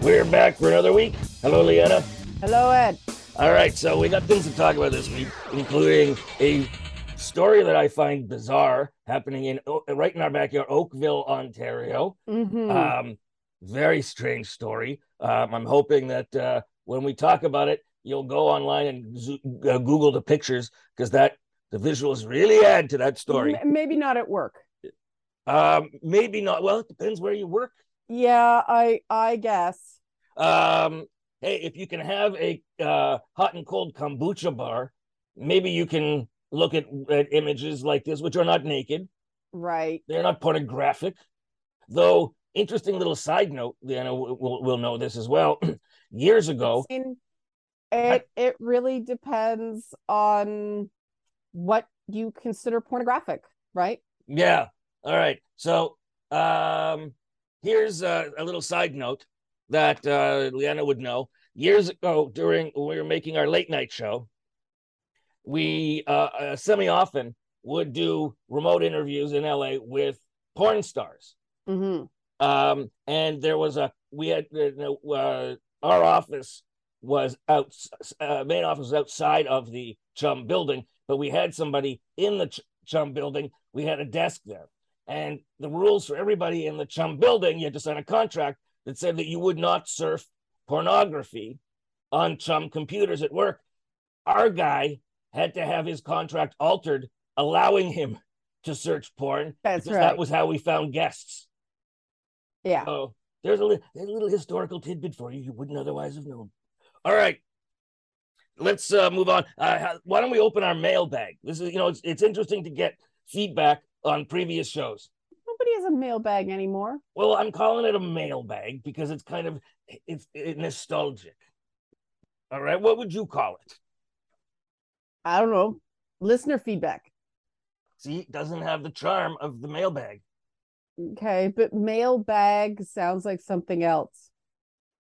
We're back for another week. Hello, Leanna. Hello, Ed. All right, so we got things to talk about this week, including a story that I find bizarre happening in right in our backyard, Oakville, Ontario. Mhm. Um, very strange story. Um, I'm hoping that uh, when we talk about it, you'll go online and zo- uh, Google the pictures because that the visuals really add to that story. Maybe not at work. Um, maybe not. Well, it depends where you work. Yeah, I I guess. Um, hey, if you can have a uh, hot and cold kombucha bar, maybe you can look at, at images like this, which are not naked. Right. They're not pornographic. Though, interesting little side note, Leanna will will know this as well. Years ago, I it it really depends on what you consider pornographic, right? yeah. All right. So, um, here's a, a little side note that uh, Leanna would know. Years ago, during when we were making our late night show, we uh, uh, semi often would do remote interviews in LA with porn stars. Mm-hmm. Um, and there was a we had uh, uh, our office was out uh, main office was outside of the Chum building, but we had somebody in the Ch- Chum building. We had a desk there, and the rules for everybody in the Chum building, you had to sign a contract that said that you would not surf pornography on Chum computers at work. Our guy had to have his contract altered, allowing him to search porn. That's because right. That was how we found guests. Yeah. Oh, there's a, li- there's a little historical tidbit for you you wouldn't otherwise have known. All right, let's uh, move on. Uh, why don't we open our mailbag? This is, you know, it's, it's interesting to get feedback on previous shows. Nobody has a mailbag anymore. Well, I'm calling it a mailbag because it's kind of it's, it's nostalgic. All right, what would you call it? I don't know. Listener feedback. See, it doesn't have the charm of the mailbag. Okay, but mailbag sounds like something else.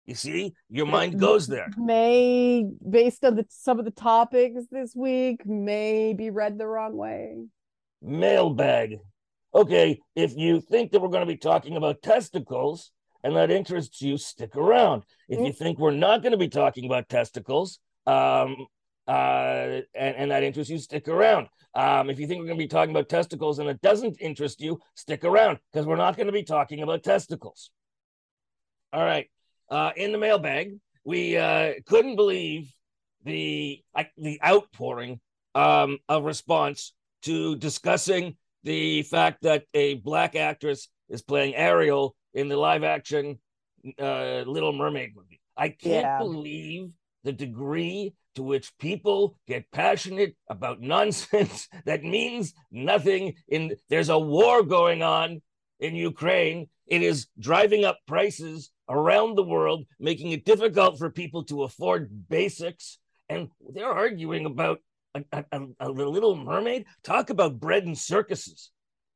You see, your mind goes there. May, based on the some of the topics this week, may be read the wrong way. mailbag. Okay, if you think that we're going to be talking about testicles and that interests you, stick around. If you think we're not going to be talking about testicles, um, uh, and, and that interests you, stick around. Um, if you think we're going to be talking about testicles and it doesn't interest you, stick around because we're not going to be talking about testicles. All right. Uh, in the mailbag, we uh, couldn't believe the like the outpouring um, of response to discussing the fact that a black actress is playing Ariel in the live action uh, Little Mermaid movie. I can't Yeah. believe the degree to which people get passionate about nonsense that means nothing in there's a war going on in Ukraine. It is driving up prices around the world, making it difficult for people to afford basics. And they're arguing about a, a, a- little mermaid. Talk about bread and circuses.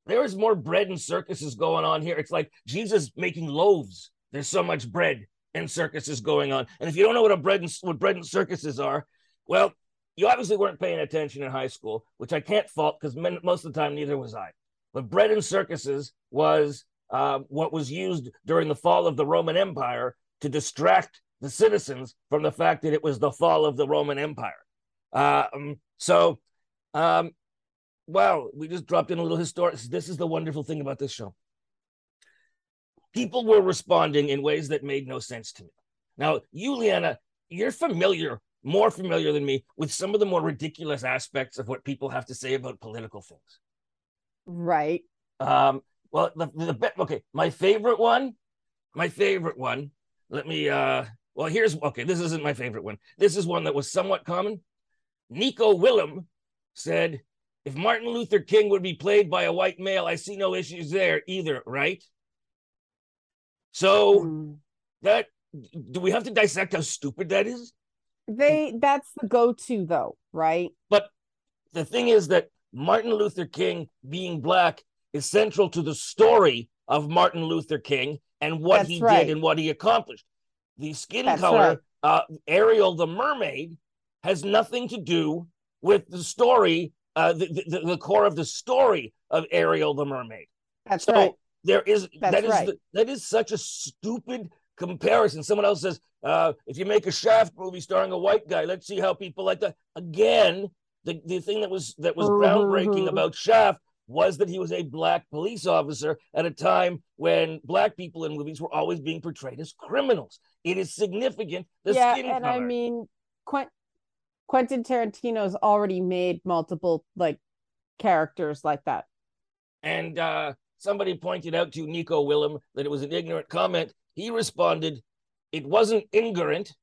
There is more bread and circuses going on here. It's like Jesus making loaves. There's so much bread and circuses going on. And if you don't know what a bread and what bread and circuses are, well, you obviously weren't paying attention in high school, which I can't fault because most of the time neither was I. But bread and circuses was uh, what was used during the fall of the Roman Empire to distract the citizens from the fact that it was the fall of the Roman Empire. Um, so, um, wow, we just dropped in a little historic. This is the wonderful thing about this show. People were responding in ways that made no sense to me. Now, you, Leanna, you're familiar, more familiar than me, with some of the more ridiculous aspects of what people have to say about political things. Right. Um, well, the, the okay, my favorite one, my favorite one. Let me. uh Well, here's okay. This isn't my favorite one. This is one that was somewhat common. Nico Willem said, "If Martin Luther King would be played by a white male, I see no issues there either." Right. So Mm. that do we have to dissect how stupid that is? They that's the go-to though, right? But the thing is that Martin Luther King being black is central to the story of Martin Luther King and what That's he right. did and what he accomplished. The skin That's color, uh, Ariel the mermaid, has nothing to do with the story uh, the, the, the core of the story of Ariel the mermaid. That's so right. there is That's that is right. the, that is such a stupid comparison. Someone else says, uh, if you make a Shaft movie starring a white guy, let's see how people like that. Again, the, the thing that was that was groundbreaking Mhm. about Shaft was that he was a black police officer at a time when black people in movies were always being portrayed as criminals. It is significant. Yeah, and color. I mean, Quent- Quentin Tarantino's already made multiple like characters like that. and uh, somebody pointed out to Nico Willem that it was an ignorant comment. He responded, "It wasn't ignorant.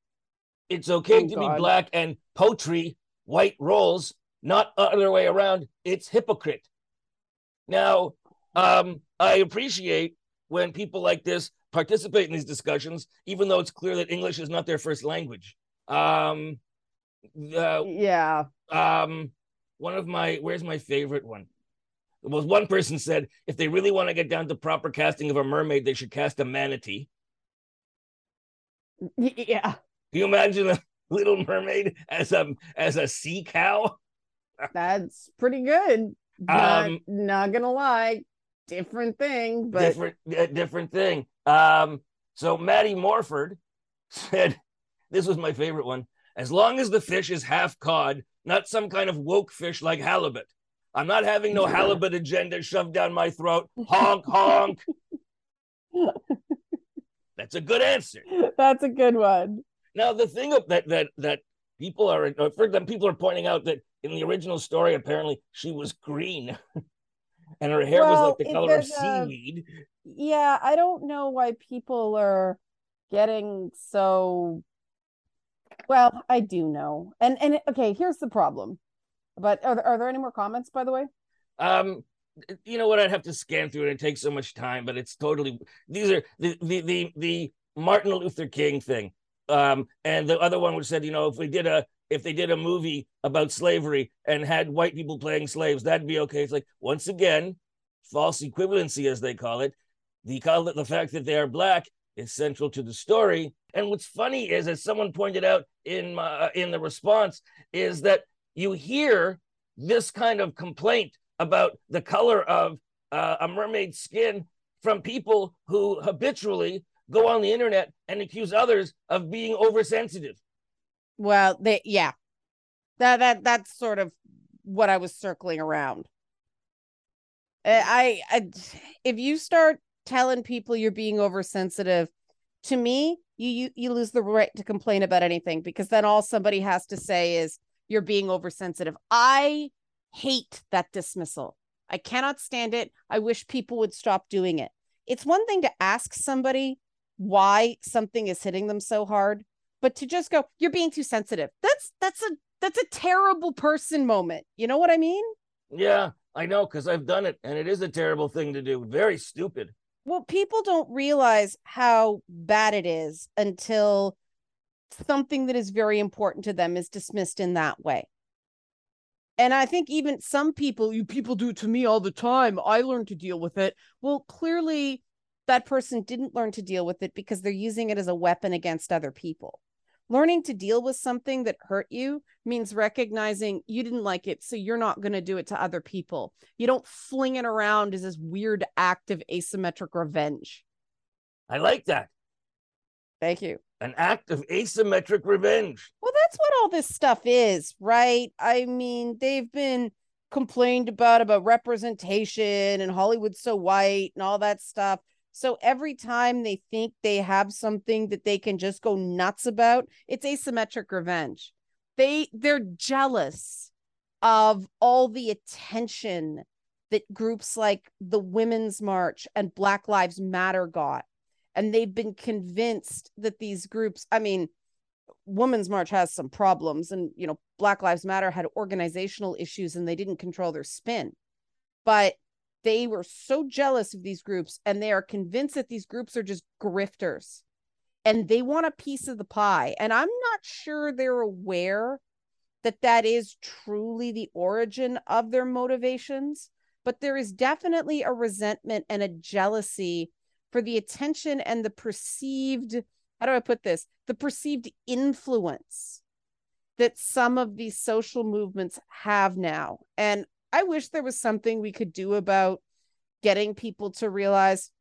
It's okay Oh, to God. be black and poetry white roles, not other way around. It's hypocrite." Now, um, I appreciate when people like this participate in these discussions, even though it's clear that English is not their first language. Um, the, Yeah. um one of my where's my favorite one well one person said if they really want to get down to proper casting of a mermaid they should cast a manatee Yeah. can you imagine a little mermaid as a as a sea cow That's pretty good. Not, Um, not gonna lie. Different thing, but different different thing. Um so maddie morford said this was my favorite one as long as the fish is half cod not some kind of woke fish like halibut. I'm not having no halibut agenda shoved down my throat. Honk honk. That's a good answer. That's a good one. Now the thing that that that people are uh, for them people are pointing out that in the original story apparently she was green and her hair was like the color of a- seaweed. Yeah, I don't know why people are getting so well, I do know. And and okay, here's the problem. But are there, are there any more comments by the way? Um you know what I'd have to scan through it it takes so much time but it's totally these are the the the, the Martin Luther King thing. Um and the other one which said you know if we did a if they did a movie about slavery and had white people playing slaves that'd be okay. It's like once again false equivalency as they call it the color, the fact that they are black is central to the story. And what's funny is, as someone pointed out in my, in the response, is that you hear this kind of complaint about the color of uh, a mermaid's skin from people who habitually go on the internet and accuse others of being oversensitive. Well, they yeah. That that that's sort of what I was circling around. Uh, I, I if you start telling people you're being oversensitive, to me, you you you lose the right to complain about anything because then all somebody has to say is you're being oversensitive. I hate that dismissal. I cannot stand it. I wish people would stop doing it. It's one thing to ask somebody why something is hitting them so hard, but to just go, you're being too sensitive. That's that's a that's a terrible person moment. You know what I mean? Yeah, I know because I've done it, and it is a terrible thing to do. Very stupid. Well, people don't realize how bad it is until something that is very important to them is dismissed in that way. And I think even some people, you people do it to me all the time. I learn to deal with it. Well, clearly that person didn't learn to deal with it because they're using it as a weapon against other people. Learning to deal with something that hurt you means recognizing you didn't like it, so you're not going to do it to other people. You don't fling it around as this weird act of asymmetric revenge. I like that. Thank you. An act of asymmetric revenge. Well, that's what all this stuff is, right? I mean, they've been complained about about representation and Hollywood's so white and all that stuff. So every time they think they have something that they can just go nuts about, it's asymmetric revenge. They they're jealous of all the attention that groups like the Women's March and Black Lives Matter got. And they've been convinced that these groups, I mean, Women's March has some problems, and you know, Black Lives Matter had organizational issues and they didn't control their spin. But they were so jealous of these groups and they are convinced that these groups are just grifters and they want a piece of the pie. And I'm not sure they're aware that that is truly the origin of their motivations, but there is definitely a resentment and a jealousy for the attention and the perceived how do I put this? The perceived influence that some of these social movements have now. And I wish there was something we could do about getting people to realize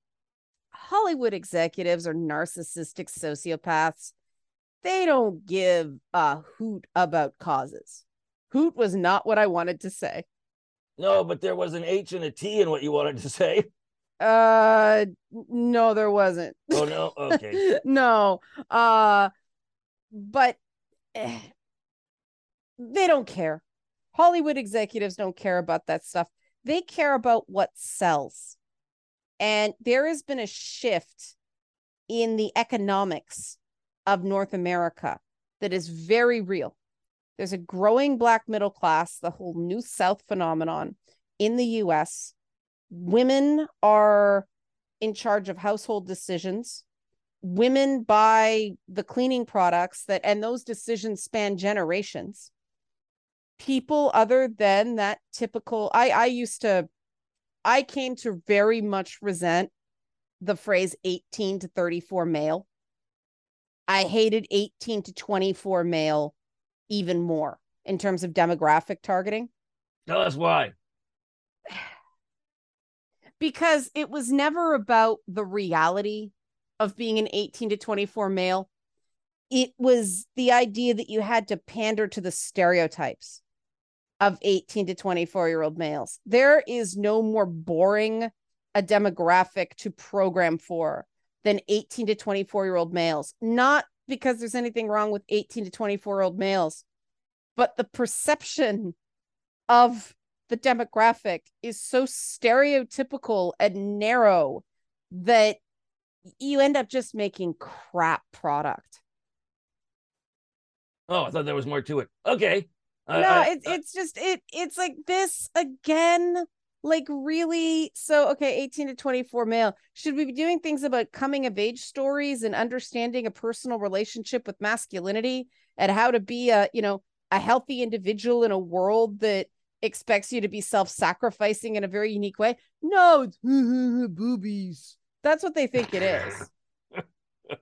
Hollywood executives are narcissistic sociopaths. They don't give a hoot about causes. Hoot was not what I wanted to say. No, but there was an H and a T in what you wanted to say. Uh no, there wasn't. Oh no, okay. no. Uh but eh, they don't care. Hollywood executives don't care about that stuff. They care about what sells. And there has been a shift in the economics of North America that is very real. There's a growing Black middle class, the whole New South phenomenon in the US. Women are in charge of household decisions. Women buy the cleaning products that, and those decisions span generations. People other than that typical, I, I used to, I came to very much resent the phrase 18 to 34 male. I hated 18 to 24 male even more in terms of demographic targeting? Tell us why. Because it was never about the reality of being an 18 to 24 male. It was the idea that you had to pander to the stereotypes of 18 to 24 year old males. There is no more boring a demographic to program for than 18 to 24 year old males. Not because there's anything wrong with 18 to 24 year old males, but the perception of the demographic is so stereotypical and narrow that you end up just making crap product. Oh, I thought there was more to it. Okay. No, I, it's it's just it it's like this again like really so okay 18 to 24 male. Should we be doing things about coming of age stories and understanding a personal relationship with masculinity and how to be a you know a healthy individual in a world that expects you to be self-sacrificing in a very unique way? No it's boobies. That's what they think it is.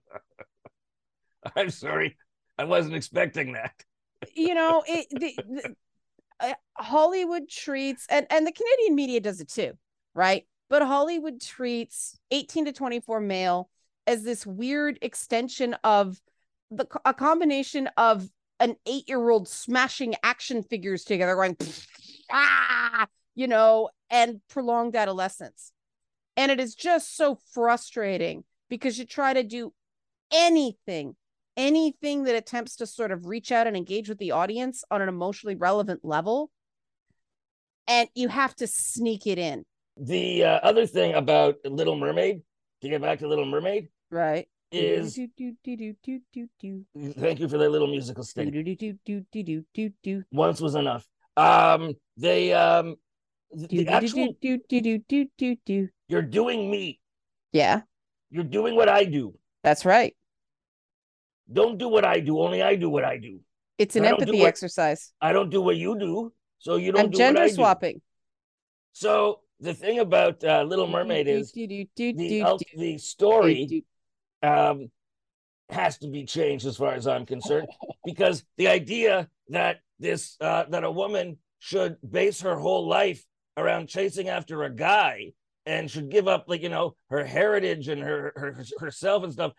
I'm sorry. I wasn't expecting that you know it the, the uh, Hollywood treats and and the Canadian media does it too, right? But Hollywood treats 18 to 24 male as this weird extension of the a combination of an 8-year-old smashing action figures together going ah, you know, and prolonged adolescence. And it is just so frustrating because you try to do anything anything that attempts to sort of reach out and engage with the audience on an emotionally relevant level and you have to sneak it in the uh, other thing about little mermaid to get back to little mermaid right is thank you for that little musical sting once was enough um they um the actual, you're doing me yeah you're doing what i do that's right don't do what I do. Only I do what I do. It's an empathy what, exercise. I don't do what you do, so you don't I'm do gender swapping. So the thing about uh, Little Mermaid is the, the story um, has to be changed as far as I'm concerned, because the idea that this uh, that a woman should base her whole life around chasing after a guy and should give up like you know her heritage and her, her herself and stuff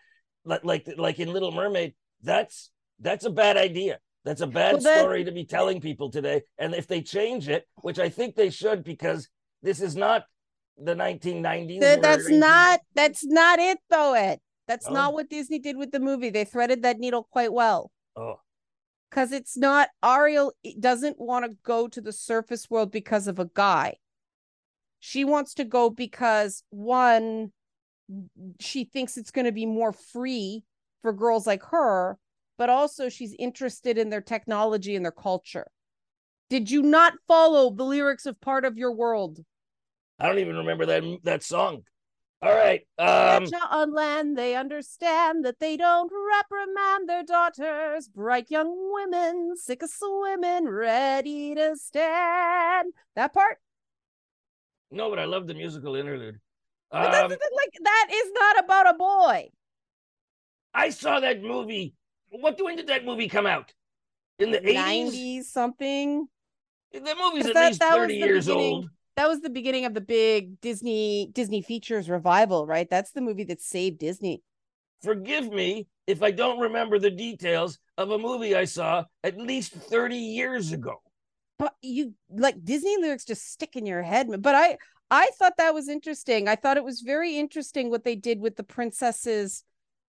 like like like in Little Mermaid, that's that's a bad idea. That's a bad well, that... story to be telling people today. And if they change it, which I think they should, because this is not the 1990s. that's not that's not it though, Ed. That's oh. not what Disney did with the movie. They threaded that needle quite well. Oh. Because it's not Ariel eh, doesn't want to go to the surface world because of a guy. She wants to go because one, she thinks it's going to be more free for girls like her, but also she's interested in their technology and their culture. Did you not follow the lyrics of Part of Your World? I don't even remember that that song. All right. Um, on land, they understand that they don't reprimand their daughters. Bright young women, sick of swimming, ready to stand. That part? No, but I love the musical interlude. But um, like that is not about a boy. I saw that movie. What when did that movie come out? in the 80s. something. The movie's at that- least that 30 the years old. That was the beginning of the big Disney Disney features revival, right? That's the movie that saved Disney. Forgive me if I don't remember the details of a movie I saw at least 30 years ago. But you like Disney lyrics just stick in your head. But I I thought that was interesting. I thought it was very interesting what they did with the princesses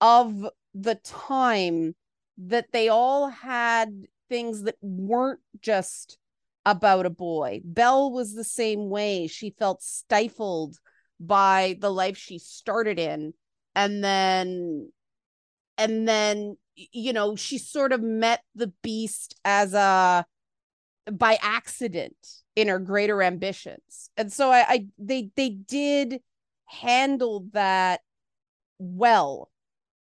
of the time that they all had things that weren't just about a boy. Belle was the same way. She felt stifled by the life she started in and then and then you know she sort of met the beast as a by accident in her greater ambitions. And so I, I they they did handle that well.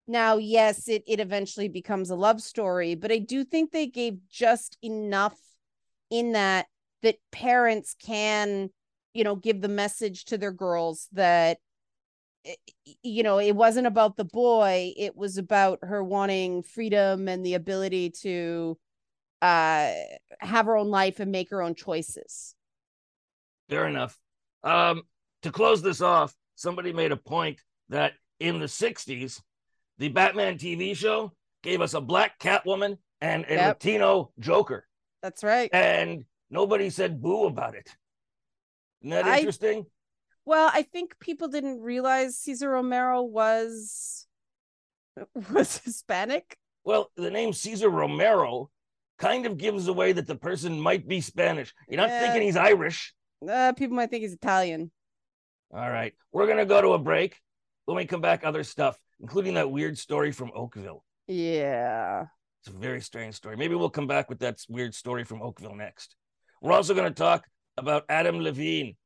Now yes it it eventually becomes a love story but i do think they gave just enough in that that parents can you know give the message to their girls that eh, you know it wasn't about the boy it was about her wanting freedom and the ability to uh have her own life and make her own choices Fair enough. Um, to close this off, somebody made a point that in the 60s, the Batman TV show gave us a black Catwoman and a Yep. Latino Joker, that's right and nobody said boo about it. Isn't that I- interesting? well i think people didn't realize cesar romero was was hispanic Well, the name Cesar Romero kind of gives away that the person might be Spanish. You're not Yeah. thinking he's Irish. uh people might think he's italian All right. We're going to go to a break. When we come back, other stuff, including that weird story from Oakville. yeah It's a very strange story. Maybe we'll come back with that weird story from Oakville next. We're also going to talk about Adam Levine.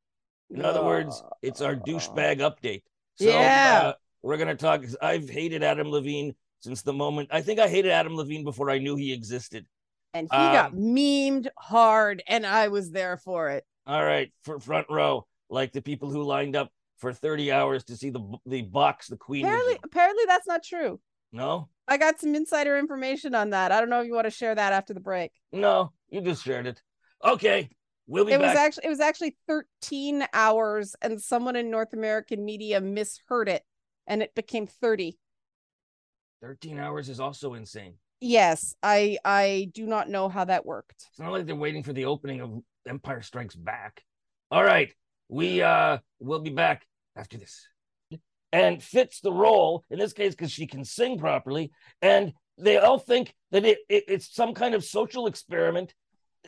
In other words, it's our douchebag update. So Yeah. uh, we're going to talk. I've hated Adam Levine since the moment. I think I hated Adam Levine before I knew he existed. And he got Um, memed hard and i was there for it. All right, for front row, like the people who lined up for 30 hours to see the the box the Queen. apparently apparently that's not true. No, i got some insider information on that. I don't know if you want to share that after the break. No, you just shared it. Okay, we'll be it was actually it was actually 13 hours and someone in north american media misheard it and it became 30 13 hours is also insane. Yes i i do not know how that worked It's not like they're waiting for the opening of Empire Strikes Back. All right, we uh will be back after this. And fits the role in this case because she can sing properly, and they all think that it, it it's some kind of social experiment.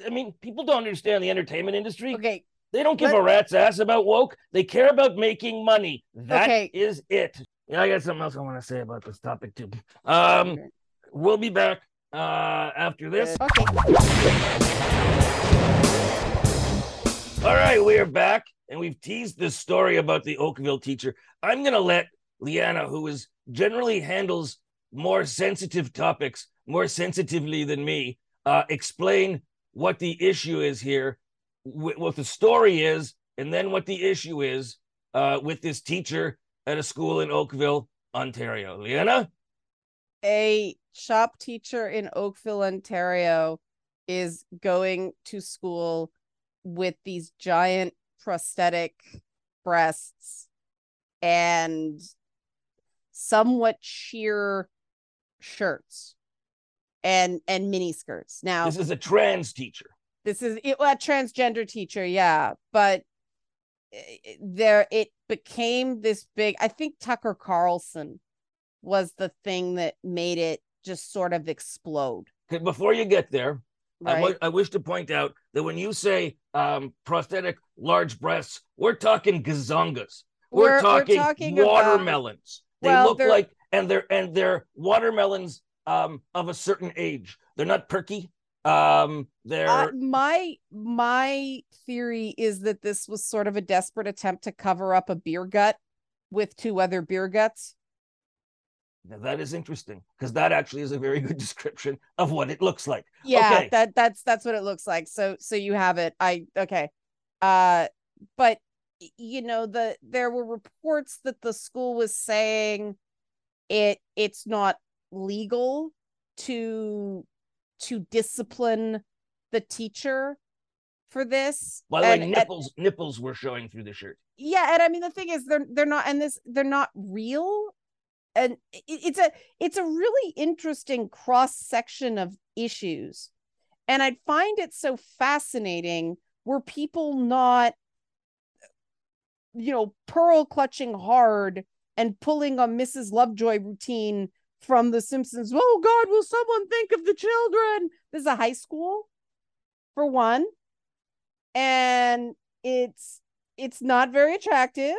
I mean, people don't understand the entertainment industry. okay They don't give Let- a rat's ass about woke. They care about making money. That is Okay. it. Yeah, I got something else I want to say about this topic too. Um, we'll be back uh after this. okay All right, we are back, and we've teased this story about the Oakville teacher. I'm going to let Leanna, who is generally handles more sensitive topics more sensitively than me, uh, explain what the issue is here, wh- what the story is, and then what the issue is uh, with this teacher at a school in Oakville, Ontario. Leanna, a shop teacher in Oakville, Ontario is going to school with these giant prosthetic breasts and somewhat sheer shirts and and mini skirts. Now this is a trans teacher. this is it, a transgender teacher yeah but eh, there it became this big i think tucker carlson was the thing that made it just sort of explode Before you get there, I, right wa- I wish to point out that when you say um, prosthetic large breasts, we're talking gazongas. We're, talking, about- watermelons. they Well, look they're- like and they're and they're watermelons um, of a certain age. They're not perky. Um, they're uh, my my theory is that this was sort of a desperate attempt to cover up a beer gut with two other beer guts now that is interesting because that actually is a very good description of what it looks like. yeah Okay. that that's that's what it looks like so so you have it i okay uh but you know the there were reports that the school was saying it it's not legal to to discipline the teacher for this. By the way, And- and- nipples nipples were showing through the shirt. yeah and i mean the thing is they're they're not and this they're not real and it's a it's a really interesting cross section of issues. And i'd find it so fascinating were people not you know pearl clutching hard and pulling a mrs lovejoy routine from the simpsons. Oh god will someone think of the children? This is a high school for one. And it's it's not very attractive.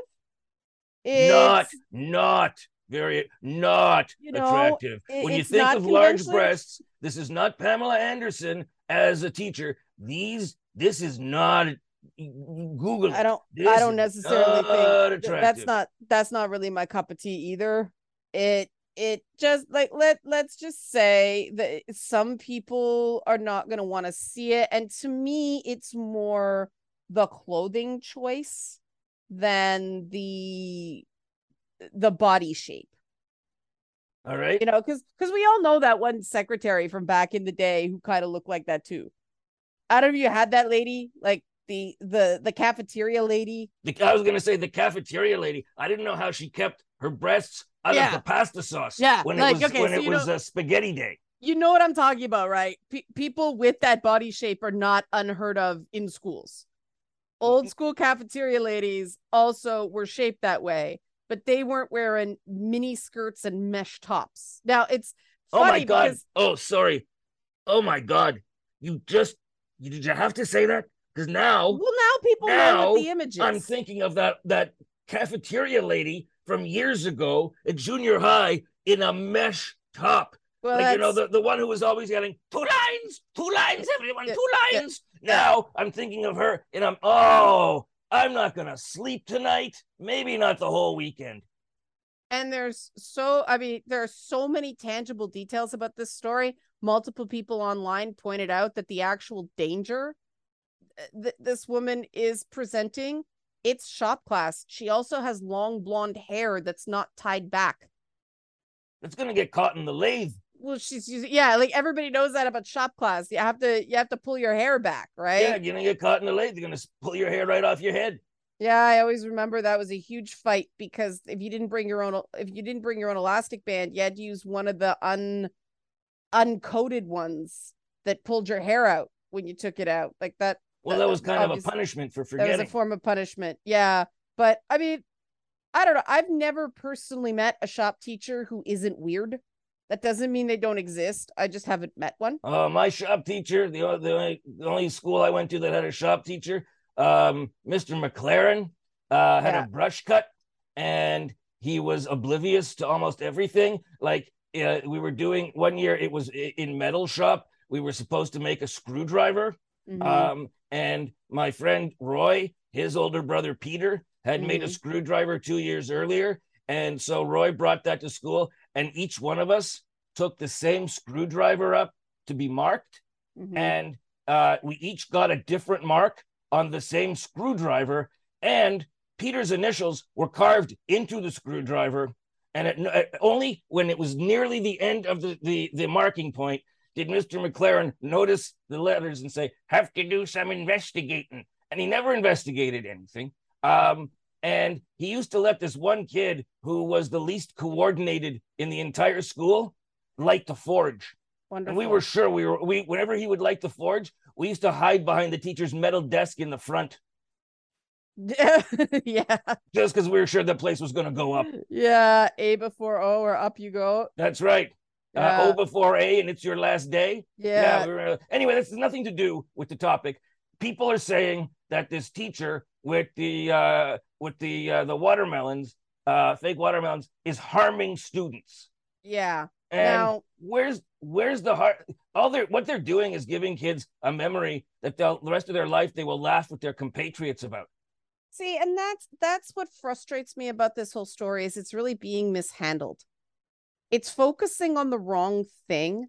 It's, not not very not You know, attractive. when you think of large breasts, this is not Pamela Anderson as a teacher. These this is not Google. I don't This I don't necessarily think th- that's not that's not really my cup of tea either. It it just like let let's just say that some people are not going to want to see it and to me it's more the clothing choice than the the body shape. All right. You know, cuz cuz we all know that one secretary from back in the day who kind of looked like that too. I don't know if you had that lady, like the the the cafeteria lady. The, I was gonna say the cafeteria lady. I didn't know how she kept her breasts out Yeah. of the pasta sauce. Yeah, when like, it was okay, when so it was know- uh, spaghetti day. You know what I'm talking about, right? Pe people with that body shape are not unheard of in schools. Old school cafeteria ladies also were shaped that way, but they weren't wearing mini skirts and mesh tops. Now it's Oh my god. because Oh sorry. Oh my god. You just you, did you have to say that? Because now well now people know Now, what the image is. I'm thinking of that that cafeteria lady from years ago at junior high in a mesh top. well, like you know, the, the one who was always yelling, two lines, two lines, everyone, Yeah, two yeah, lines. Now I'm thinking of her and I'm oh, I'm not gonna sleep tonight. Maybe not the whole weekend. and there's so i mean there are so many tangible details about this story multiple people online pointed out that the actual danger eh, that this woman is presenting it's shop class she also has long blonde hair that's not tied back It's gonna get caught in the lathe. Well she's using yeah like everybody knows that about shop class you have to you have to pull your hair back right Yeah, you're gonna get caught in the lathe. You're gonna pull your hair right off your head. Yeah, I always remember that was a huge fight because if you didn't bring your own if you didn't bring your own elastic band, you had to use one of the un uncoated ones that pulled your hair out when you took it out. Like that Well, that- that was kind of a punishment for forgetting that was a form of punishment. Yeah. But I mean, I don't know. I've never personally met a shop teacher who isn't weird. That doesn't mean they don't exist. I just haven't met one. Uh, my shop teacher, the, the, only, the only school I went to that had a shop teacher, um, Mr. McLaren, uh, had Yeah. a brush cut and he was oblivious to almost everything. Like uh, we were doing one year, it was in metal shop. We were supposed to make a screwdriver. Mhm. Um, and my friend Roy, his older brother Peter, had made a Mhm. screwdriver two years earlier. And so Roy brought that to school, and each one of us took the same screwdriver up to be marked. Mhm. And uh, we each got a different mark on the same screwdriver. And Peter's initials were carved into the screwdriver. And it, it- only when it was nearly the end of the, the, the marking point did Mr. McLaren notice the letters and say, have to do some investigating. And he never investigated anything. Um, and he used to let this one kid who was the least coordinated in the entire school light the forge. Wonderful. And we were sure we were we whenever he would light the forge, we used to hide behind the teacher's metal desk in the front yeah. just because we were sure the place was going to go up. Yeah. A before O or up you go. That's right. Yeah. Uh, o before A, and it's your last day. yeah. we were, anyway, this has nothing to do with the topic. People are saying that this teacher with the uh, with the uh, the watermelons, uh, fake watermelons, is harming students. Yeah. And Now- where's where's the heart? All they're what they're doing is giving kids a memory that they'll the rest of their life they will laugh with their compatriots about. See, and that's that's what frustrates me about this whole story is it's really being mishandled. It's focusing on the wrong thing.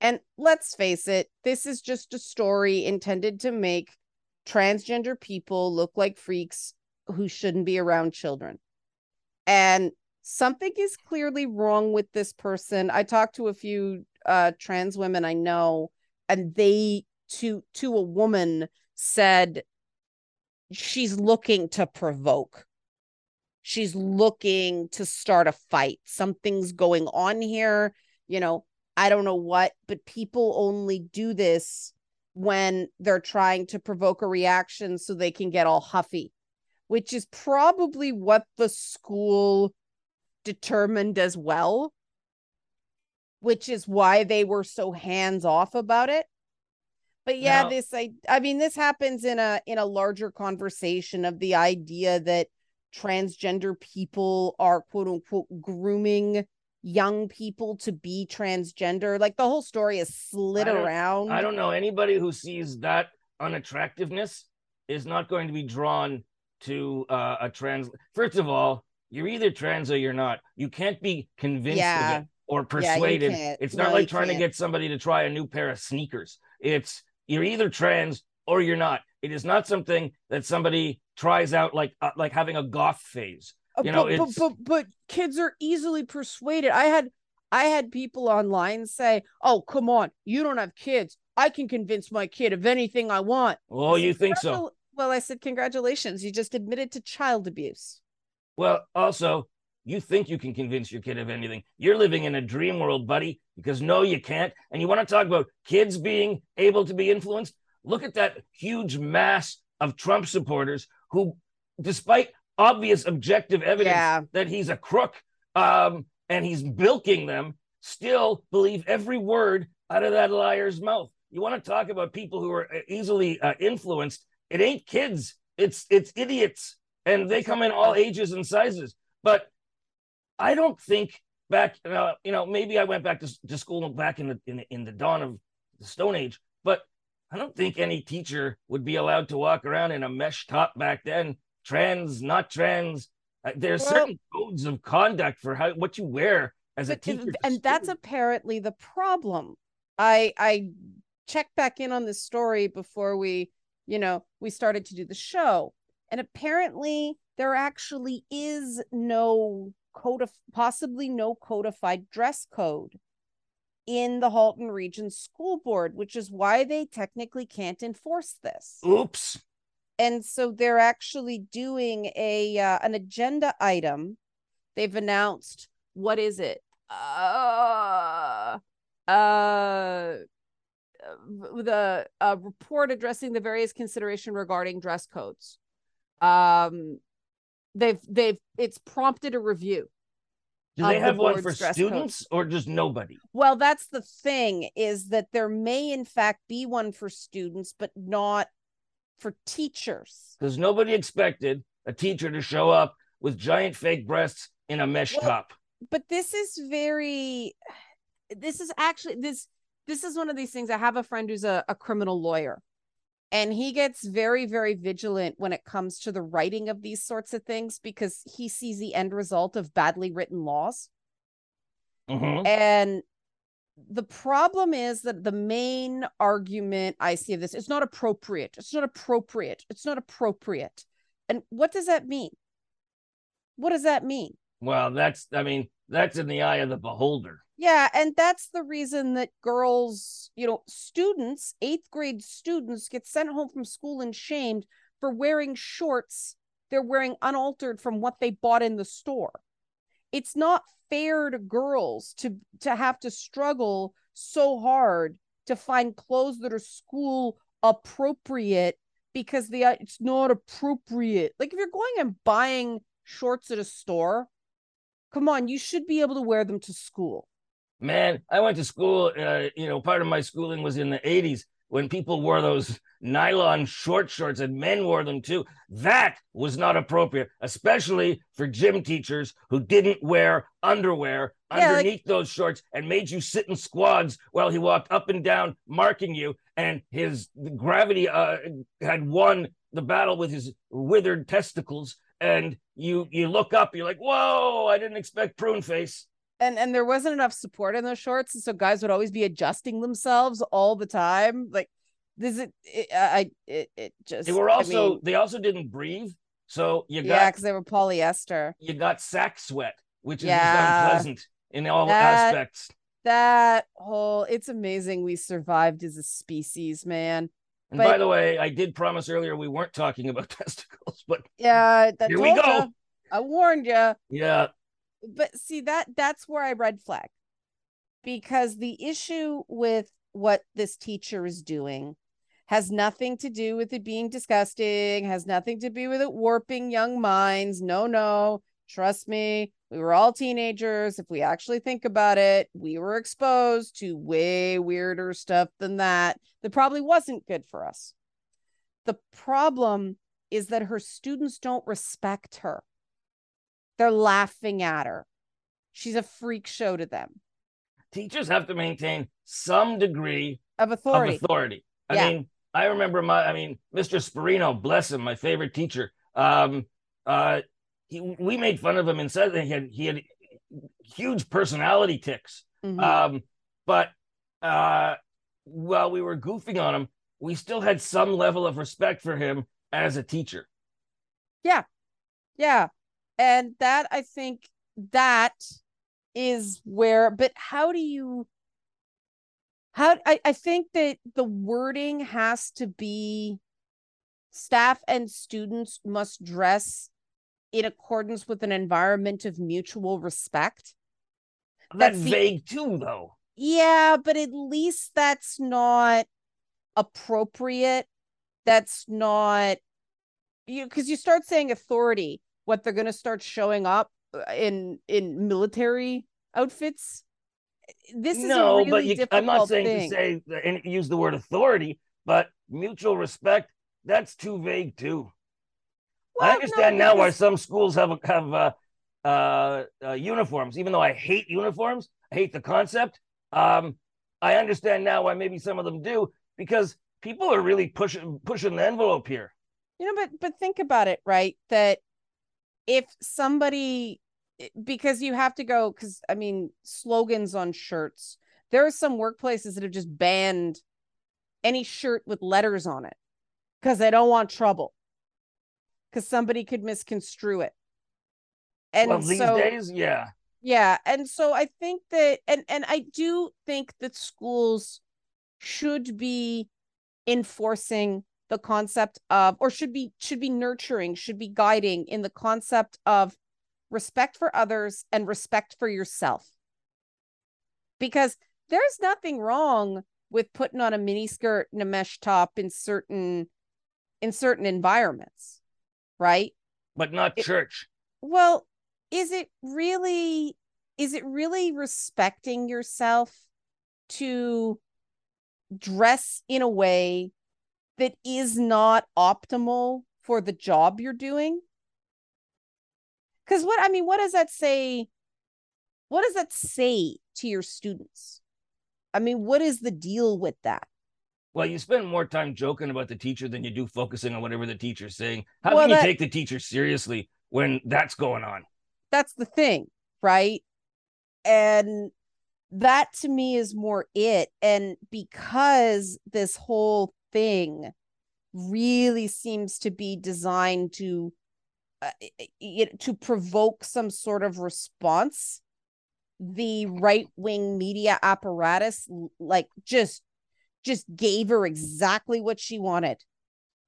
And let's face it, this is just a story intended to make transgender people look like freaks who shouldn't be around children. And something is clearly wrong with this person. I talked to a few uh trans women I know and they to to a woman said she's looking to provoke she's looking to start a fight something's going on here you know i don't know what but people only do this when they're trying to provoke a reaction so they can get all huffy which is probably what the school determined as well which is why they were so hands off about it. But yeah now, this i i mean this happens in a in a larger conversation of the idea that transgender people are quote unquote grooming young people to be transgender like the whole story is slid I around i don't know anybody who sees that unattractiveness is not going to be drawn to uh, a trans first of all you're either trans or you're not you can't be convinced yeah. of it or persuaded yeah, it's not no, like trying can't. to get somebody to try a new pair of sneakers it's you're either trans or you're not. It is not something that somebody tries out like uh, like having a goth phase. Uh, you know, but, but, but but kids are easily persuaded. I had I had people online say, "Oh, come on, you don't have kids. I can convince my kid of anything I want." Oh, you think so? Well, I said, "Congratulations, you just admitted to child abuse." Well, also, you think you can convince your kid of anything. You're living in a dream world, buddy, because no, you can't. And you want to talk about kids being able to be influenced? Look at that huge mass of Trump supporters who, despite obvious objective evidence yeah. that he's a crook um, and he's bilking them, still believe every word out of that liar's mouth. You want to talk about people who are uh, easily uh, influenced? It ain't kids. It's it's idiots, and they come in all ages and sizes. But I don't think back, uh, you know, maybe I went back to, to school back in the, in the in the dawn of the Stone Age, but I don't think any teacher would be allowed to walk around in a mesh top back then. Trans, not trans. Uh, are well, certain codes of conduct for how what you wear as a teacher, and that's apparently the problem. I I checked back in on this story before we, you know, we started to do the show, and apparently there actually is no codif- possibly no codified dress code in the Halton Region School Board, which is why they technically can't enforce this. Oops. And so they're actually doing a uh, an agenda item. They've announced what is it? Uh, uh the uh, report addressing the various consideration regarding dress codes. Um, they've they've it's prompted a review do they have the one for students code. or just nobody? Well, that's the thing is that there may in fact be one for students, but not for teachers. Because nobody expected a teacher to show up with giant fake breasts in a mesh well, top. But this is very this is actually this this is one of these things. I have a friend who's a, a criminal lawyer and he gets very very vigilant when it comes to the writing of these sorts of things because he sees the end result of badly written laws mm-hmm. and the problem is that the main argument i see of this is not appropriate it's not appropriate it's not appropriate. And what does that mean? What does that mean? Well that's i mean that's in the eye of the beholder. Yeah, and that's the reason that girls, you know, students, eighth grade students, get sent home from school and shamed for wearing shorts they're wearing unaltered from what they bought in the store. It's not fair to girls to to have to struggle so hard to find clothes that are school appropriate because the it's not appropriate. Like if you're going and buying shorts at a store, come on, you should be able to wear them to school man, I went to school. Uh, you know, part of my schooling was in the 80s when people wore those nylon short shorts and men wore them too. That was not appropriate, especially for gym teachers who didn't wear underwear yeah, underneath like- those shorts and made you sit in squads while he walked up and down marking you. And his gravity uh, had won the battle with his withered testicles. And you you look up, you're like, whoa, I didn't expect prune face and and there wasn't enough support in those shorts, so guys would always be adjusting themselves all the time. Like this, it, it I it, it just they were also I mean, they also didn't breathe, so you got yeah because they were polyester. You got sack sweat, which is yeah, unpleasant in all that, aspects. that whole it's amazing we survived as a species, man. And But- by the way, I did promise earlier we weren't talking about testicles, but Yeah, that Here we go. ya. I warned you. yeah, But see that that's where I red flag. Because the issue with what this teacher is doing has nothing to do with it being disgusting, has nothing to do with it warping young minds. No, no. Trust me, we were all teenagers. If we actually think about it, we were exposed to way weirder stuff than that that probably wasn't good for us. The problem is that her students don't respect her. They're laughing at her. She's a freak show to them teachers have to maintain some degree of authority. of authority. I Yeah. mean, I remember my, I mean, Mr. Sperino, bless him, my favorite teacher. Um, uh, he, we made fun of him and said that he had he had huge personality ticks. Mhm. Um, but uh, while we were goofing on him, we still had some level of respect for him as a teacher. Yeah. Yeah. And that I think that is where, but how do you how I, I think that the wording has to be staff and students must dress in accordance with an environment of mutual respect. That's That's the- vague too, though. Yeah, but at least that's not appropriate. That's not you because you start saying authority, what they're going to start showing up uh, in in military outfits. This is no, a really but you, I'm not saying thing. to say and use the word authority, but mutual respect. That's too vague too. Well, I no, understand now why some schools have have uh, uh, uh, uniforms. Even though I hate uniforms, I hate the concept. Um, I understand now why maybe some of them do because people are really pushing pushing the envelope here. you know but but think about it right that if somebody eh, because you have to go because i mean slogans on shirts there are some workplaces that have just banned any shirt with letters on it because they don't want trouble because somebody could misconstrue it. And well, these so days, yeah, yeah and so i think that and and i do think that schools should be enforcing the concept of or should be should be nurturing should be guiding in the concept of respect for others and respect for yourself because there's nothing wrong with putting on a mini skirt and a mesh top in certain in certain environments right but not It- church. well, is it really is it really respecting yourself to dress in a way that is not optimal for the job you're doing? Cuz what I mean, what does that say? What does that say to your students? I mean, what is the deal with that? Well, you spend more time joking about the teacher than you do focusing on whatever the teacher's saying. How Well, can you that- take the teacher seriously when that's going on? that's the thing, right? And that to me is more it. And because this whole thing really seems to be designed to uh, it, to provoke some sort of response, the right wing media apparatus like just just gave her exactly what she wanted,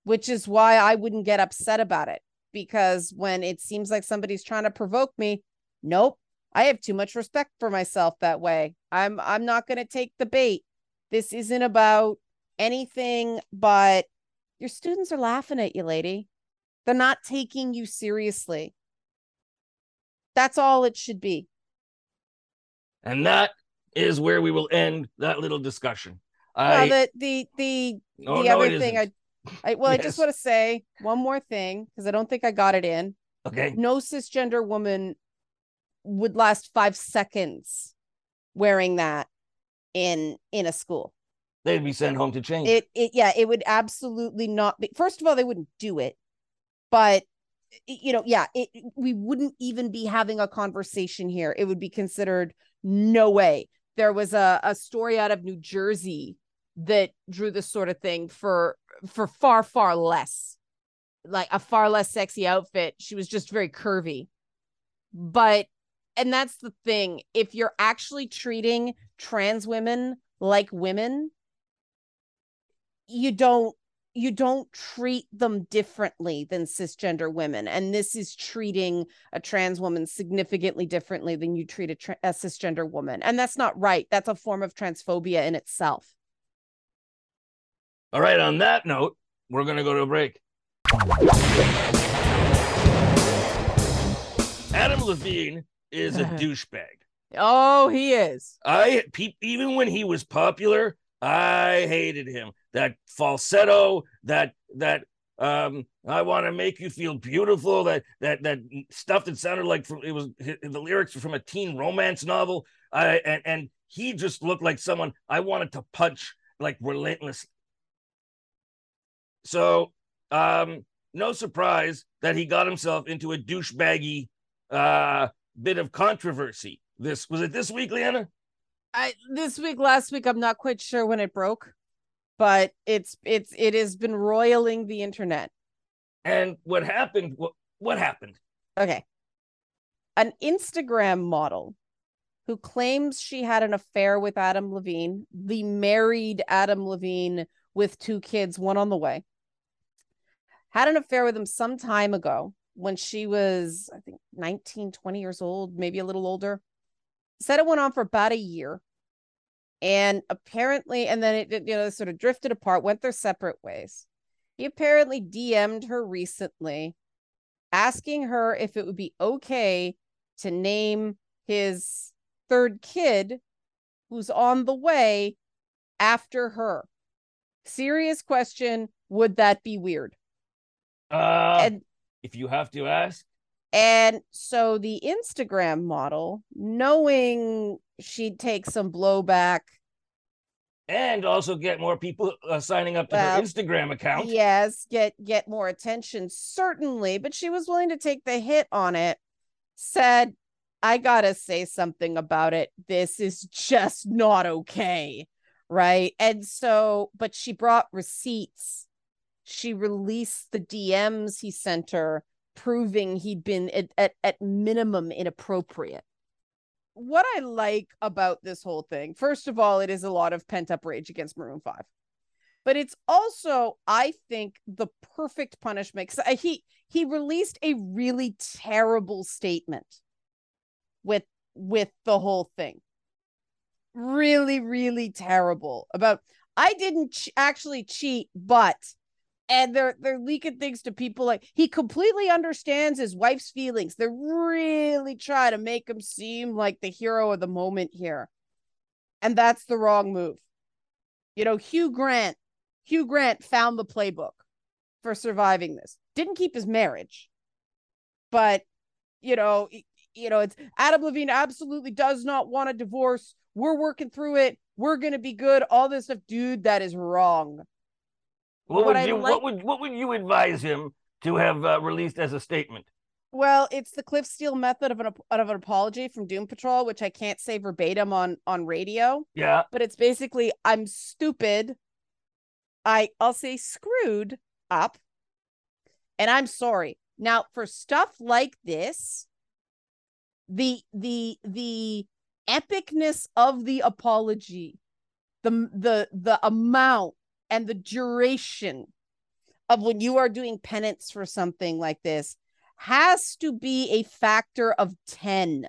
which is why I wouldn't get upset about it because when it seems like somebody's trying to provoke me, nope, I have too much respect for myself that way. I'm I'm not going to take the bait. This isn't about anything but your students are laughing at you, lady. They're not taking you seriously. That's all it should be. And that is where we will end that little discussion. Well, I, the the the oh, the no, other thing I. I well, I just want to say one more thing because I don't think I got it in. okay. no cisgender woman would last five seconds wearing that in in a school They'd be sent home to change. it it yeah it would absolutely not be first of all they wouldn't do it but you know yeah it we wouldn't even be having a conversation here it would be considered no way there was a, a story out of new jersey that drew this sort of thing for for far far less like a far less sexy outfit she was just very curvy but and that's the thing. If you're actually treating trans women like women, you don't you don't treat them differently than cisgender women. And this is treating a trans woman significantly differently than you treat a, tra- a, cisgender woman. And that's not right. That's a form of transphobia in itself. All right on that note we're going to go to a break. Adam levine is a douchebag. Oh he is. I pe- even when he was popular I hated him. That falsetto, that that um I want to make you feel beautiful, that that that stuff that sounded like from it was the lyrics were from a teen romance novel. I and and he just looked like someone I wanted to punch like relentlessly. So um no surprise that he got himself into a douchebaggy uh bit of controversy. This was it this week, Leanna? I this week, last week, I'm not quite sure when it broke, but it's it's it has been roiling the internet. And what happened? What what happened? Okay. An Instagram model who claims she had an affair with Adam Levine, the married Adam Levine with two kids, one on the way, had an affair with him some time ago when she was, I think, 19, 20 years old, maybe a little older. Said it went on for about a year and apparently and then it you know sort of drifted apart went their separate ways. He apparently dm'd her recently asking her if it would be okay to name his third kid who's on the way after her. Serious question would that be weird? Uh and if you have to ask and so the Instagram model, knowing she'd take some blowback and also get more people uh, signing up to well, her Instagram account. Yes, get get more attention certainly, but she was willing to take the hit on it. Said, "I got to say something about it. This is just not okay." Right? And so, but she brought receipts. She released the DMs he sent her proving he'd been at, at, at minimum inappropriate what I like about this whole thing, first of all, it is a lot of pent up rage against Maroon 5. But it's also, I think, the perfect punishment. Cause uh, he he released a really terrible statement with with the whole thing. Really, really terrible about I didn't ch- actually cheat, but and they're they're leaking things to people like he completely understands his wife's feelings. They're really trying to make him seem like the hero of the moment here. And that's the wrong move. You know hugh grant hugh grant found the playbook for surviving this. Didn't keep his marriage. But you know you know it's adam levine absolutely does not want a divorce. We're working through it. We're gonna be good. All this stuff. Dude that is wrong what, what would you like... what would what would you advise him to have uh, released as a statement? Well, it's the Cliff Steele method of an of an apology from Doom Patrol, which I can't say verbatim on on radio. Yeah, but it's basically I'm stupid. I I'll say screwed up, and I'm sorry. Now for stuff like this, the the the epicness of the apology, the the the amount and the duration of when you are doing penance for something like this has to be a factor of 10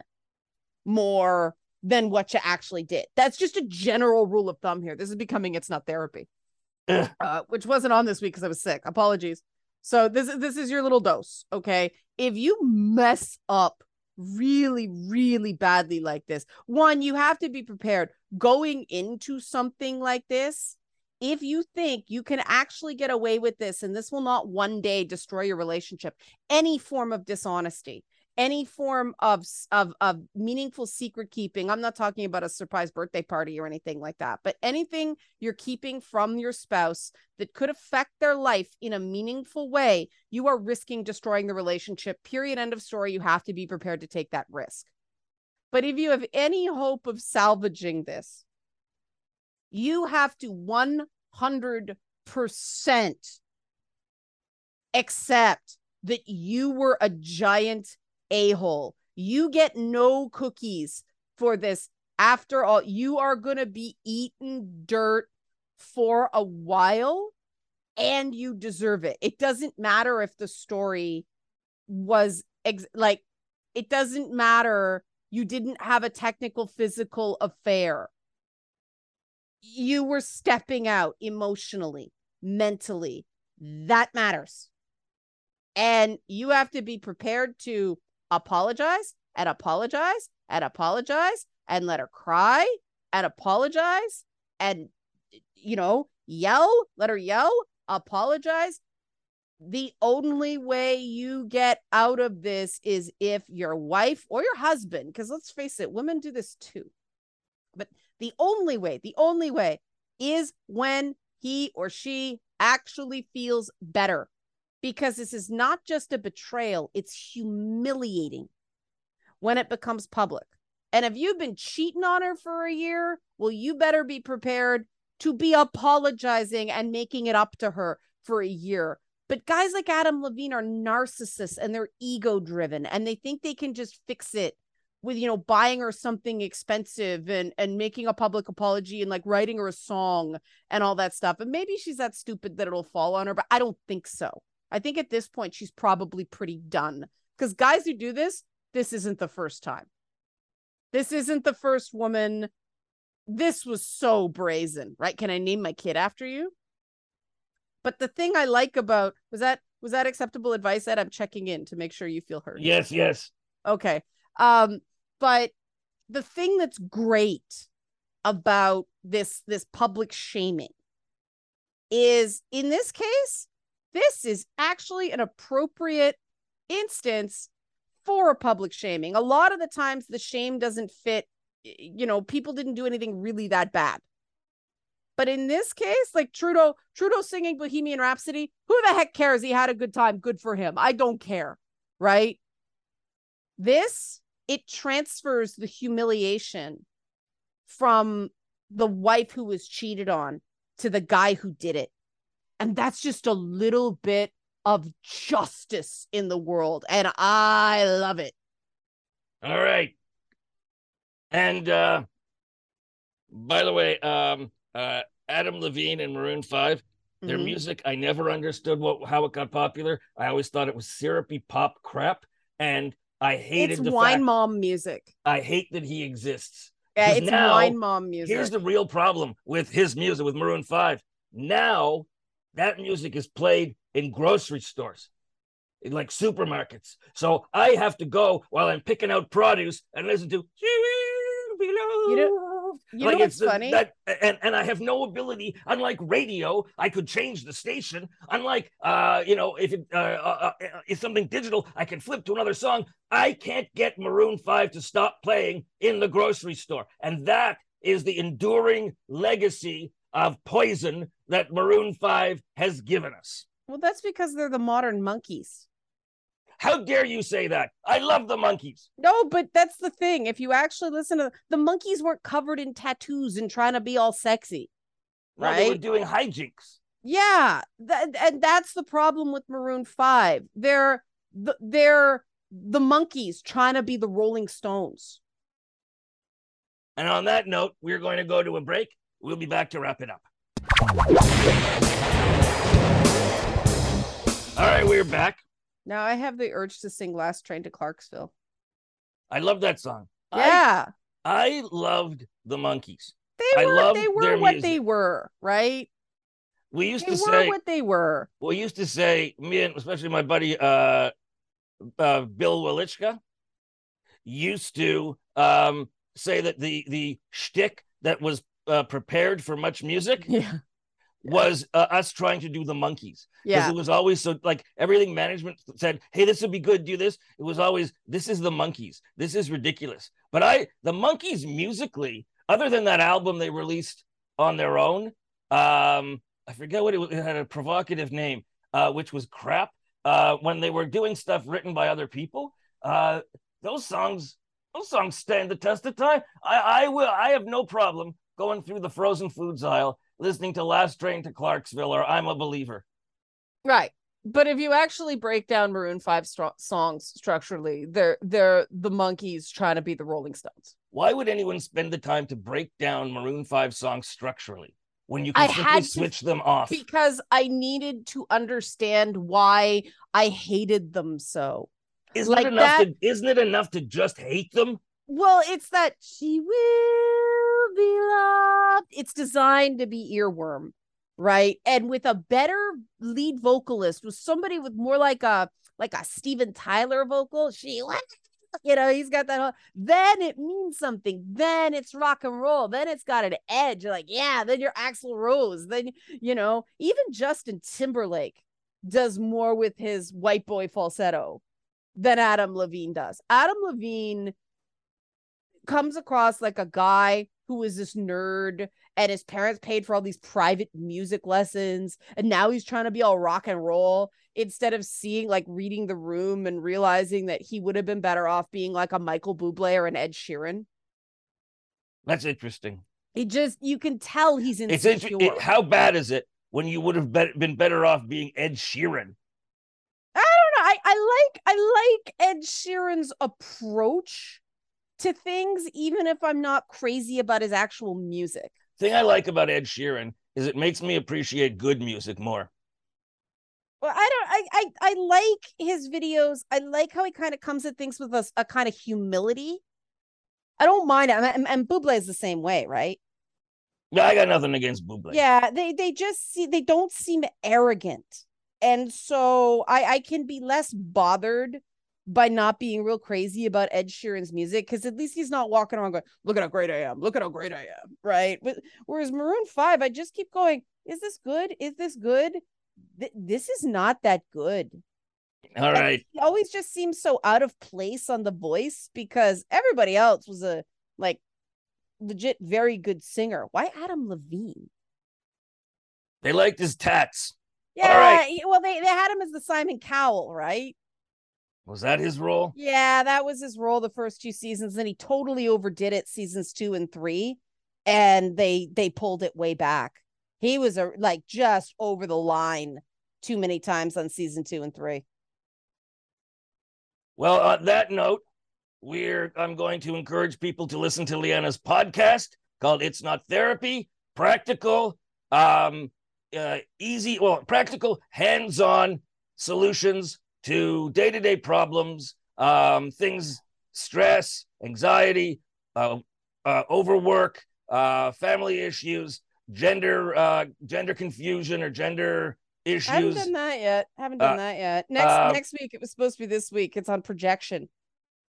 more than what you actually did. That's just a general rule of thumb here. This is becoming it's not therapy, uh, which wasn't on this week because I was sick. Apologies. So this this is your little dose. Okay, if you mess up really really badly like this, one you have to be prepared going into something like this if you think you can actually get away with this and this will not one day destroy your relationship any form of dishonesty any form of of of meaningful secret keeping i'm not talking about a surprise birthday party or anything like that but anything you're keeping from your spouse that could affect their life in a meaningful way you are risking destroying the relationship period end of story. You have to be prepared to take that risk. But if you have any hope of salvaging this you have to 100% accept that you were a giant a hole. You get no cookies for this. After all, you are going to be eating dirt for a while and you deserve it. It doesn't matter if the story was ex- like, it doesn't matter. You didn't have a technical physical affair. You were stepping out emotionally, mentally. That matters. And you have to be prepared to apologize and apologize and apologize and let her cry and apologize and, you know, yell, let her yell, apologize. The only way you get out of this is if your wife or your husband, because let's face it, women do this too. The only way, the only way is when he or she actually feels better because this is not just a betrayal, it's humiliating when it becomes public. And if you've been cheating on her for a year, well, you better be prepared to be apologizing and making it up to her for a year. But guys like Adam Levine are narcissists and they're ego driven and they think they can just fix it with you know buying her something expensive and and making a public apology and like writing her a song and all that stuff. And maybe she's that stupid that it'll fall on her but i don't think so. I think at this point she's probably pretty done. Because guys who do this this isn't the first time. This isn't the first woman. This was so brazen right? Can i name my kid after you? But the thing i like about was that was that acceptable advice that i'm checking in to make sure you feel heard? Yes yes. Okay. Um but the thing that's great about this this public shaming is in this case this is actually an appropriate instance for a public shaming. A lot of the times the shame doesn't fit you know people didn't do anything really that bad. But in this case like trudeau trudeau singing bohemian rhapsody who the heck cares? He had a good time. Good for him. I don't care right? This it transfers the humiliation from the wife who was cheated on to the guy who did it. And that's just a little bit of justice in the world. And I love it. All right. And uh by the way, um uh Adam Levine and Maroon 5, their Mhm. music I never understood what how it got popular. I always thought it was syrupy pop crap and I hated It's wine fact mom music. I hate that he exists. Yeah, it's now, wine mom music. Here's the real problem with his music with Maroon 5. Now that music is played in grocery stores, in like supermarkets. So I have to go while I'm picking out produce and listen to You know- you know like what's it's the- funny? that and and I have no ability unlike radio I could change the station unlike uh you know if it uh, uh, uh if something digital I can flip to another song I can't get Maroon 5 to stop playing in the grocery store and that is the enduring legacy of poison that Maroon 5 has given us well, that's because they're the modern Monkees. How dare you say that I love the Monkees No, but that's the thing. If you actually listen to the Monkees weren't covered in tattoos and trying to be all sexy. no, they were doing hijinks Yeah, that, and that's the problem with Maroon Five. They're the, they're the Monkees trying to be the Rolling Stones. and on that note we're going to go to a break we'll be back to wrap it up All right, we're back. Now I have the urge to sing "Last Train to Clarksville." I love that song. Yeah, I, loved the Monkees. they I were they were what music. they were, right? We used They to say, what they were. we used to say, me and especially my buddy uh, uh, Bill Welichka used to um, say that the the shtick that was uh, prepared for MuchMusic Yeah, was uh, us trying to do the Monkees. because yeah. it was always so like everything management said hey this would be good do this it was always this is the Monkees this is ridiculous but i the Monkees musically other than that album they released on their own um i forget what it was it had a provocative name uh which was crap uh when they were doing stuff written by other people uh those songs those songs stand the test of time i i will i have no problem going through the frozen foods aisle listening to last train to clarksville or i'm a believer Right. but if you actually break down Maroon 5 stro- songs structurally, they're they're the Monkees trying to be the Rolling Stones. Why would anyone spend the time to break down Maroon 5 songs structurally when you can simply to switch them off? Because I needed to understand why I hated them so. Isn't like it enough that- to isn't it enough to just hate them? Well, it's that she will be loved. It's designed to be earworm, right? And with a better lead vocalist, with somebody with more like a like a Steven Tyler vocal, she. You know, he's got that. whole- Then it means something. Then it's rock and roll. Then it's got an edge. You're like, yeah. Then you're Axl Rose. Then you know, even Justin Timberlake does more with his white boy falsetto than Adam Levine does. Adam Levine comes across like a guy who is this nerd and his parents paid for all these private music lessons and now he's trying to be all rock and roll instead of seeing like reading the room and realizing that he would have been better off being like a Michael Bublé or an Ed Sheeran. That's interesting. He just you can tell he's It's insecure. interesting. It, how bad is it when you would have be- been better off being Ed Sheeran? I don't know. I, I like I like Ed Sheeran's approach to things, even if I'm not crazy about his actual music. Thing I like about Ed Sheeran is it makes me appreciate good music more. Well, I don't. I I I like his videos. I like how he kind of comes at things with a, a kind of humility. I don't mind it, and, and, Buble is the same way, right? Yeah, I got nothing against Buble. Yeah, they they just see they don't seem arrogant, and so I I can be less bothered by not being real crazy about Ed Sheeran's music because at least he's not walking around going, "Look at how great I am! Look at how great I am!" Right? But whereas Maroon Five, I just keep going, "Is this good? Is this good? Th- this is not that good." All And right. he always just seems so out of place on the voice because everybody else was a like legit very good singer. Why Adam Levine? They liked his tats. Yeah, right. well they they had him as the Simon Cowell, right? Was that his role? Yeah, that was his role the first two seasons. Then he totally overdid it seasons two and three, and they they pulled it way back. He was a like just over the line too many times on season two and three. Well, on that note, we're I'm going to encourage people to listen to Leanna's podcast called It's Not Therapy, practical, um, uh, easy, well, practical, hands-on solutions to day-to-day problems, um, things, stress, anxiety, uh, uh, overwork, uh, family issues, gender, uh, gender confusion or gender issues. I haven't done that yet. Haven't done Uh, that yet. Next uh, next week it was supposed to be this week. It's on projection,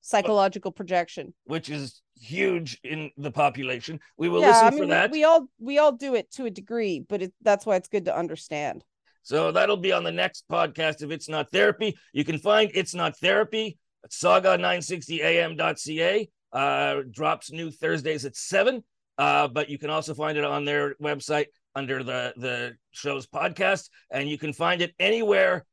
psychological projection. which is huge in the population. We will yeah, listen I for that. we all we all do it to a degree, but it, that's why it's good to understand. So that'll be on the next podcast of It's Not Therapy. You can find It's Not Therapy at saga960am.ca. Uh, drops new Thursdays at 7. Uh, but you can also find it on their website under the, the show's podcast. And you can find it anywhere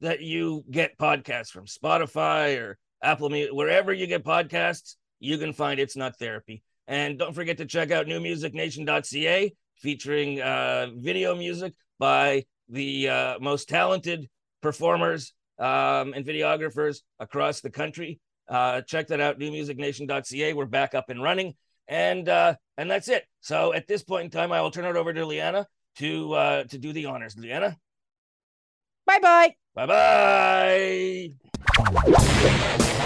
that you get podcasts from Spotify or Apple Music, wherever you get podcasts, you can find It's Not Therapy. And don't forget to check out newmusicnation.ca featuring uh, video music by the uh, most talented performers um, and videographers across the country. Uh, check that out, newmusicnation.ca. We're back up and running. And uh, and that's it. So at this point in time, I will turn it over to Leanna to uh, to do the honors. Leanna, Bye bye. bye bye.